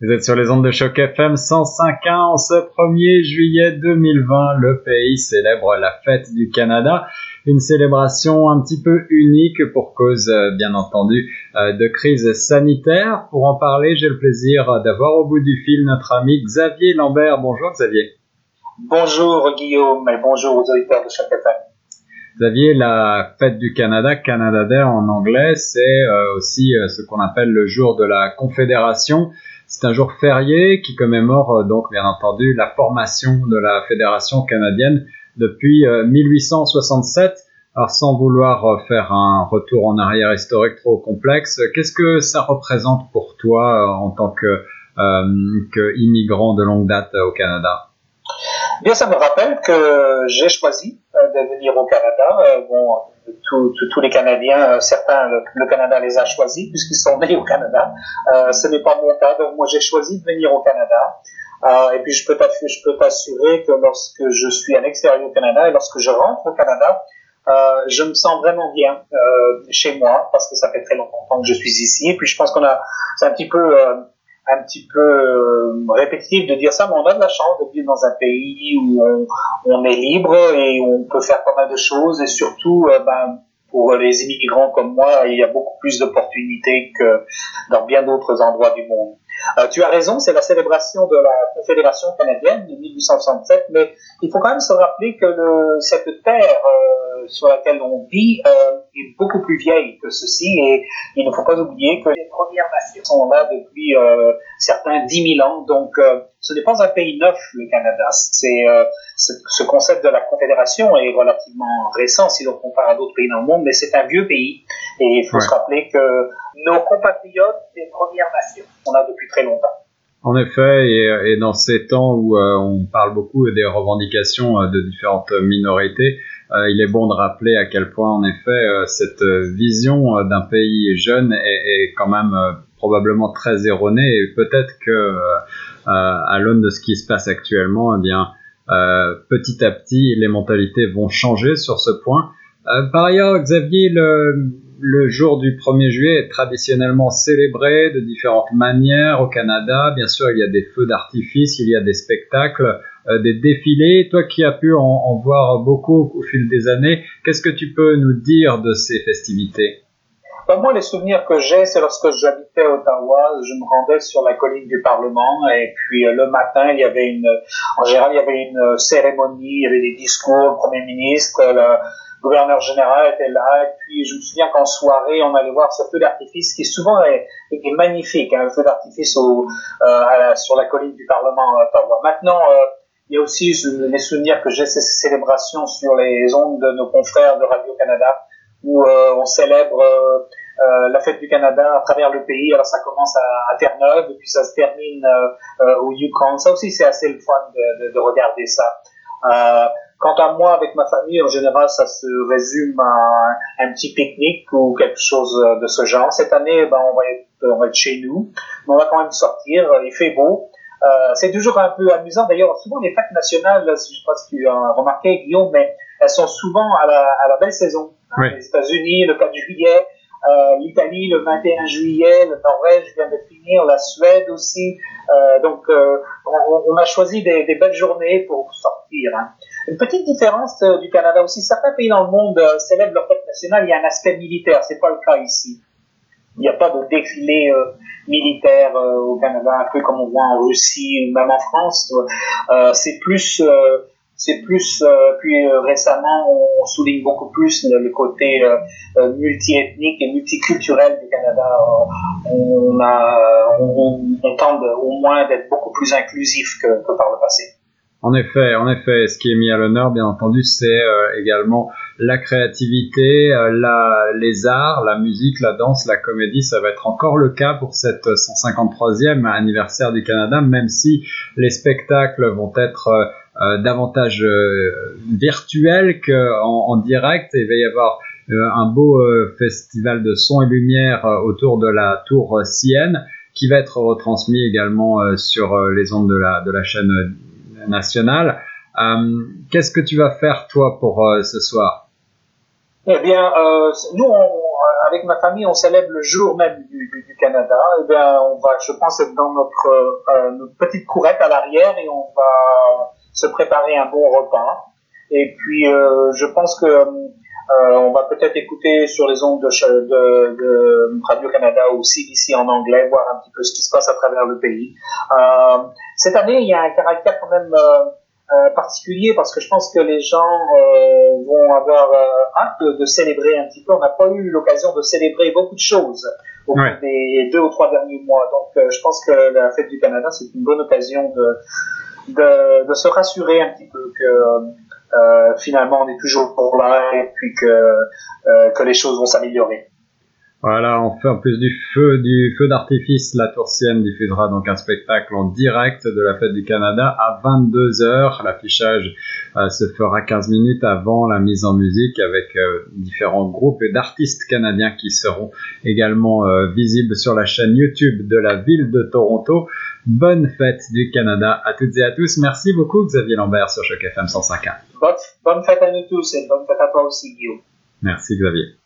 Vous êtes sur les ondes de choc FM 105.1 en ce 1er juillet 2020. Le pays célèbre la fête du Canada. Une célébration un petit peu unique pour cause, euh, bien entendu, euh, de crise sanitaire. Pour en parler, j'ai le plaisir d'avoir au bout du fil notre ami Xavier Lambert. Bonjour Xavier. Bonjour Guillaume et bonjour aux auditeurs de choc FM. Xavier, la fête du Canada, Canada Day en anglais, c'est euh, aussi ce qu'on appelle le jour de la Confédération. C'est un jour férié qui commémore euh, donc bien entendu la formation de la Fédération canadienne depuis 1867. Euh, Alors sans vouloir euh, faire un retour en arrière historique trop complexe, qu'est-ce que ça représente pour toi en tant que, que immigrant de longue date au Canada? Bien, ça me rappelle que j'ai choisi de venir au Canada. Bon, tous les Canadiens, euh, certains, le, Canada les a choisis puisqu'ils sont nés au Canada. Euh, ce n'est pas mon cas, donc moi j'ai choisi de venir au Canada. Euh, et puis je peux t'assurer que lorsque je suis à l'extérieur du Canada et lorsque je rentre au Canada, euh, je me sens vraiment bien euh, chez moi parce que ça fait très longtemps que je suis ici. Et puis je pense qu'on a, c'est un petit peu euh, un petit peu euh, répétitif de dire ça, mais on a de la chance de vivre dans un pays où on, est libre et on peut faire pas mal de choses et surtout, euh, ben, pour les immigrants comme moi, il y a beaucoup plus d'opportunités que dans bien d'autres endroits du monde. Euh, tu as raison, c'est la célébration de la Confédération canadienne de 1867, mais il faut quand même se rappeler que le, cette terre euh, sur laquelle on vit euh, est beaucoup plus vieille que ceci, et il ne faut pas oublier que les Premières Nations sont là depuis certains 10 000 ans, donc ce n'est pas un pays neuf, le Canada. C'est ce concept de la confédération est relativement récent si l'on compare à d'autres pays dans le monde, mais c'est un vieux pays. Et il faut se rappeler que nos compatriotes des Premières Nations sont là depuis très longtemps. En effet, et, dans ces temps où euh, on parle beaucoup des revendications euh, de différentes minorités, euh, il est bon de rappeler à quel point, en effet, cette vision d'un pays jeune est, est quand même probablement très erronée. Et peut-être que, à l'aune de ce qui se passe actuellement, eh bien, petit à petit, les mentalités vont changer sur ce point. par ailleurs, Xavier, le, le jour du 1er juillet est traditionnellement célébré de différentes manières au Canada. Bien sûr, il y a des feux d'artifice, il y a des spectacles, euh, des défilés. Toi qui as pu en, voir beaucoup au fil des années, qu'est-ce que tu peux nous dire de ces festivités? Bah, moi, les souvenirs que j'ai, c'est lorsque j'habitais à Ottawa, je me rendais sur la colline du Parlement et puis euh, le matin, il y avait une, en général, il y avait une cérémonie, il y avait des discours, le Premier ministre, le, gouverneur général était là. Et puis, je me souviens qu'en soirée, on allait voir ce feu d'artifice qui souvent est, est magnifique, hein, feu d'artifice euh, sur la colline du Parlement Maintenant, euh, il y a aussi les souvenirs que j'ai ces célébrations sur les ondes de nos confrères de Radio-Canada, où euh, on célèbre euh, la fête du Canada à travers le pays. Alors ça commence à, à Terre-Neuve, et puis ça se termine au Yukon. Ça aussi, c'est assez le fun de, de, de regarder ça. Quant à moi, avec ma famille, en général, ça se résume à un, petit pique-nique ou quelque chose de ce genre. Cette année, ben, on, va être, on va être chez nous, mais on va quand même sortir. Il fait beau. Euh, c'est toujours un peu amusant. D'ailleurs, souvent les fêtes nationales, je ne sais pas si tu as remarqué, Guillaume, mais elles sont souvent à la, à la belle saison. Les États-Unis, le 4 juillet, euh, l'Italie le 21 juillet, le Norvège vient de finir, la Suède aussi. Euh, donc, euh, on, on, a choisi des, des, belles journées pour sortir. Hein. Une petite différence du Canada aussi, certains pays dans le monde célèbrent leur fête nationale, il y a un aspect militaire, c'est pas le cas ici. Il n'y a pas de défilé euh, militaire au Canada, un peu comme on voit en Russie ou même en France. c'est plus c'est plus puis récemment on, souligne beaucoup plus le, côté multiethnique et multiculturel du Canada on a on, on tente au moins d'être beaucoup plus inclusif que, que par le passé en effet, en effet, ce qui est mis à l'honneur, bien entendu, c'est euh, également la créativité, euh, la, les arts, la musique, la danse, la comédie. Ça va être encore le cas pour cette 153e anniversaire du Canada, même si les spectacles vont être euh, davantage virtuels qu'en en direct. Il va y avoir un beau festival de son et lumière autour de la tour Sienne qui va être retransmis également sur les ondes de la, de la chaîne nationale. Euh, qu'est-ce que tu vas faire toi pour euh, ce soir? Eh bien, euh, nous, avec ma famille, on célèbre le jour même du, du, Canada. Eh bien, on va, je pense, être dans notre, euh, notre petite courette à l'arrière et on va se préparer un bon repas. Et puis, euh, je pense que euh, on va peut-être écouter sur les ondes de, de, de Radio-Canada aussi ici en anglais, voir un petit peu ce qui se passe à travers le pays. Euh, cette année, il y a un caractère quand même euh, euh, particulier parce que je pense que les gens euh, vont avoir hâte de, de, célébrer un petit peu. On n'a pas eu l'occasion de célébrer beaucoup de choses au cours des deux ou trois derniers mois. Donc, je pense que la fête du Canada, c'est une bonne occasion de, de, se rassurer un petit peu que euh, finalement on est toujours pour là et puis que, euh, que les choses vont s'améliorer. Voilà, en plus du feu du feu d'artifice, la Tourcienne diffusera donc un spectacle en direct de la fête du Canada à 22h. L'affichage euh, se fera 15 minutes avant la mise en musique avec euh, différents groupes et d'artistes canadiens qui seront également euh, visibles sur la chaîne YouTube de la ville de Toronto. Bonne fête du Canada à toutes et à tous. Merci beaucoup Xavier Lambert sur Choc FM 105.1. Bonne, bonne fête à nous tous et bonne fête à toi aussi Guillaume. Merci Xavier.